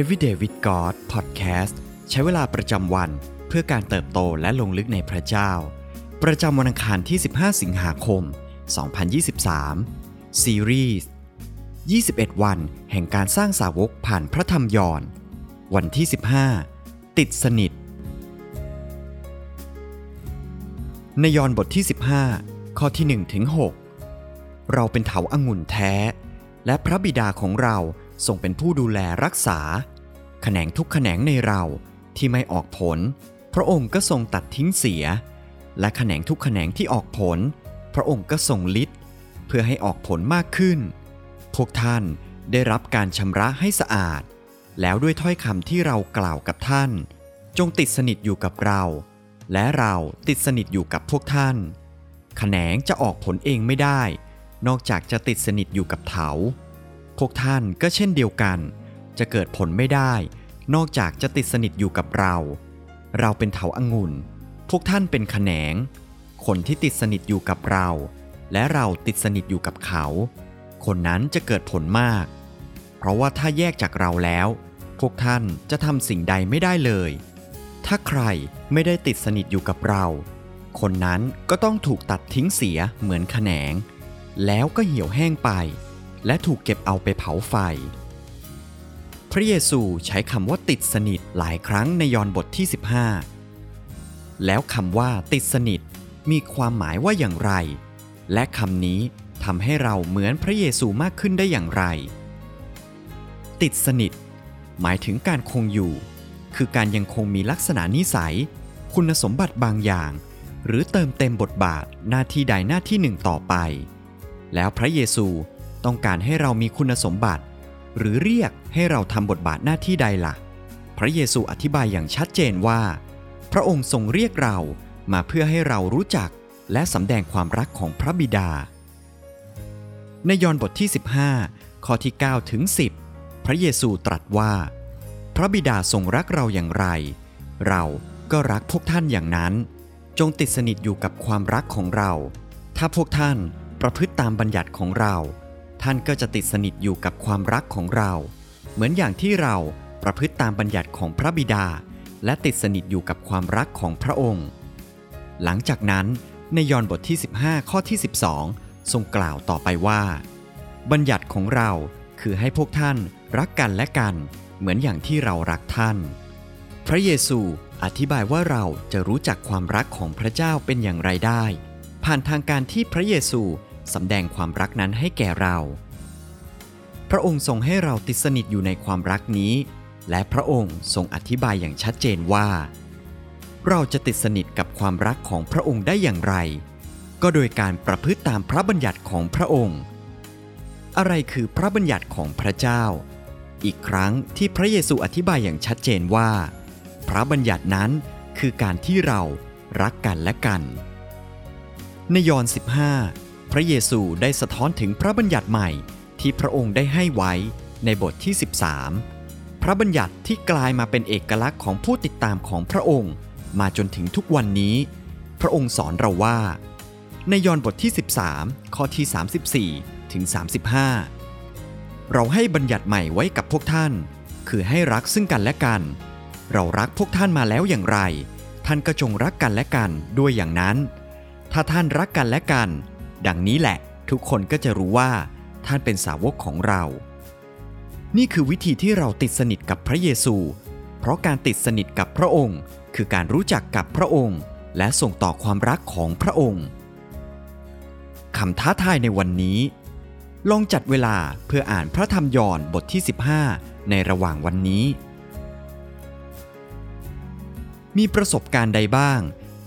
Everyday with God Podcast ใช้เวลาประจำวันเพื่อการเติบโตและลงลึกในพระเจ้า ประจำวันอังคารที่ 15 สิงหาคม 2023 ซีรีส์ 21 วันแห่งการสร้างสาวกผ่านพระธรรมยอน วันที่ 15 ติดสนิท ในยอนบทที่ 15 ข้อที่1ถึง6เราเป็นเถาอางุ่นแท้ และพระบิดาของเรา ทรงเป็นผู้ดูแลรักษา แขนงทุกแขนงในเราที่ไม่ออกผล พระองค์ก็ทรงตัดทิ้งเสีย และแขนงทุกแขนงที่ออกผล พระองค์ก็ทรงลิดเพื่อให้ออกผลมากขึ้น พวกท่านได้รับการชำระให้สะอาด แล้วด้วยถ้อยคำที่เรากล่าวกับท่าน จงติดสนิทอยู่กับเรา และเราติดสนิทอยู่กับพวกท่าน แขนงจะออกผลเองไม่ได้ นอกจากจะติดสนิทอยู่กับเถา วกท่านก็เช่นเดียวกัน จะเกิดผลไม่ได้ นอกจากจะติดสนิทอยู่กับเรา เราเป็นเถาอางุ่น พวกท่านเป็นแขนง คนที่ติดสนิทอยู่กับเรา และเราติดสนิทอยู่กับเขา คนนั้นจะเกิดผลมาก เพราะว่าถ้าแยกจากเราแล้ว พวกท่านจะทำสิ่งใดไม่ได้เลย ถ้าใครไม่ได้ติดสนิทอยู่กับเรา คนนั้นก็ต้องถูกตัดทิ้งเสียเหมือนแขนง แล้วก็เหี่ยวแห้งไป และถูกเก็บเอาไปเผาไฟ พระเยซูใช้คำว่าติดสนิทหลายครั้งในยอห์นบทที่ 15 แล้วคำว่าติดสนิทมีความหมายว่าอย่างไร และคำนี้ทำให้เราเหมือนพระเยซูมากขึ้นได้อย่างไร ติดสนิท หมายถึงการคงอยู่ คือการยังคงมีลักษณะนิสัย คุณสมบัติบางอย่าง หรือเติมเต็มบทบาทหน้าที่ใดหน้าที่หนึ่งต่อไป แล้วพระเยซู ต้องการให้เรามีคุณสมบัติ หรือเรียกให้เราทำบทบาทหน้าที่ใดละ่ะ พระเยซูอธิบายอย่างชัดเจนว่า พระองค์ทรงเรียกเรามาเพื่อให้เรารู้จักและสำแดงความรักของพระบิดา ในยอห์นบทที่ 15 ข้อที่ 9 ถึง 10 พระเยซูตรัสว่า พระบิดาทรงรักเราอย่างไร เราก็รักพวกท่านอย่างนั้น จงติดสนิทอยู่กับความรักของเรา ถ้าพวกท่านประพฤติตามบัญญัติของเรา ท่านก็จะติดสนิทอยู่กับความรักของเรา เหมือนอย่างที่เราประพฤติตามบัญญัติของพระบิดา และติดสนิทอยู่กับความรักของพระองค์ หลังจากนั้นในยอห์นบทที่ 15 ข้อที่ 12 ทรงกล่าวต่อไปว่า บัญญัติของเราคือให้พวกท่านรักกันและกัน เหมือนอย่างที่เรารักท่าน พระเยซูอธิบายว่าเราจะรู้จักความรักของพระเจ้าเป็นอย่างไรได้ ผ่านทางการที่พระเยซู สำแดงความรักนั้นให้แก่เรา พระองค์ทรงให้เราติดสนิทอยู่ในความรักนี้ และพระองค์ทรงอธิบายอย่างชัดเจนว่า เราจะติดสนิทกับความรักของพระองค์ได้อย่างไร ก็โดยการประพฤติตามพระบัญญัติของพระองค์ อะไรคือพระบัญญัติของพระเจ้า อีกครั้งที่พระเยซูอธิบายอย่างชัดเจนว่า พระบัญญัตินั้นคือการที่เรารักกันและกัน ในยอห์น15 พระเยซูได้สะท้อนถึงพระบัญญัติใหม่ที่พระองค์ได้ให้ไว้ในบทที่ 13 พระบัญญัติที่กลายมาเป็นเอกลักษณ์ของผู้ติดตามของพระองค์ มาจนถึงทุกวันนี้ พระองค์สอนเราว่า ในยอห์นบทที่ 13 ข้อที่ 34 ถึง 35 เราให้บัญญัติใหม่ไว้กับพวกท่าน คือให้รักซึ่งกันและกัน เรารักพวกท่านมาแล้วอย่างไร ท่านก็จงรักกันและกันด้วยอย่างนั้น ถ้าท่านรักกันและกัน ดังนี้แหละ ทุกคนก็จะรู้ว่า ท่านเป็นสาวกของเรา นี่คือวิธีที่เราติดสนิทกับพระเยซู เพราะการติดสนิทกับพระองค์ คือการรู้จักกับพระองค์ และส่งต่อความรักของพระองค์คำท้าทายในวันนี้ ลองจัดเวลาเพื่ออ่านพระธรรมยอห์นบทที่ 15 ในระหว่างวันนี้ มีประสบการณ์ใดบ้าง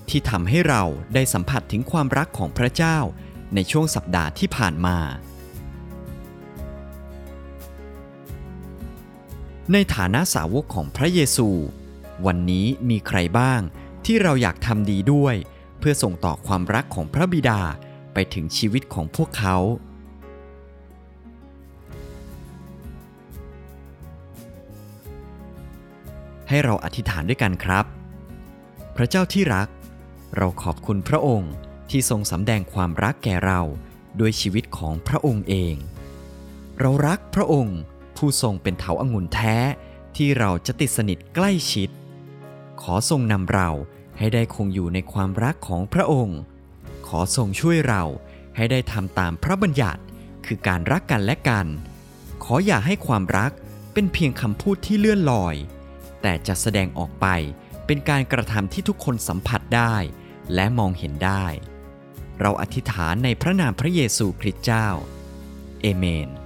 ที่ทำให้เราได้สัมผัสถึงความรักของพระเจ้า ในช่วงสัปดาห์ที่ผ่านมา ในฐานะสาวกของพระเยซู วันนี้มีใครบ้างที่เราอยากทำดีด้วย เพื่อส่งต่อความรักของพระบิดาไปถึงชีวิตของพวกเขา ให้เราอธิษฐานด้วยกันครับ พระเจ้าที่รัก เราขอบคุณพระองค์ ที่ทรงสำแดงความรักแก่เราด้วยชีวิตของพระองค์เอง เรารักพระองค์ผู้ทรงเป็นเถาอางุ่นแท้ที่เราจะติดสนิทใกล้ชิด ขอทรงนำเราให้ได้คงอยู่ในความรักของพระองค์ ขอทรงช่วยเราให้ได้ทำตามพระบัญญัติคือการรักกันและกัน ขออย่าให้ความรักเป็นเพียงคำพูดที่เลื่อนลอย แต่จะแสดงออกไปเป็นการกระทำที่ทุกคนสัมผัสได้ และมองเห็นได้ เราอธิษฐานในพระนามพระเยซูคริสต์เจ้า เอเมน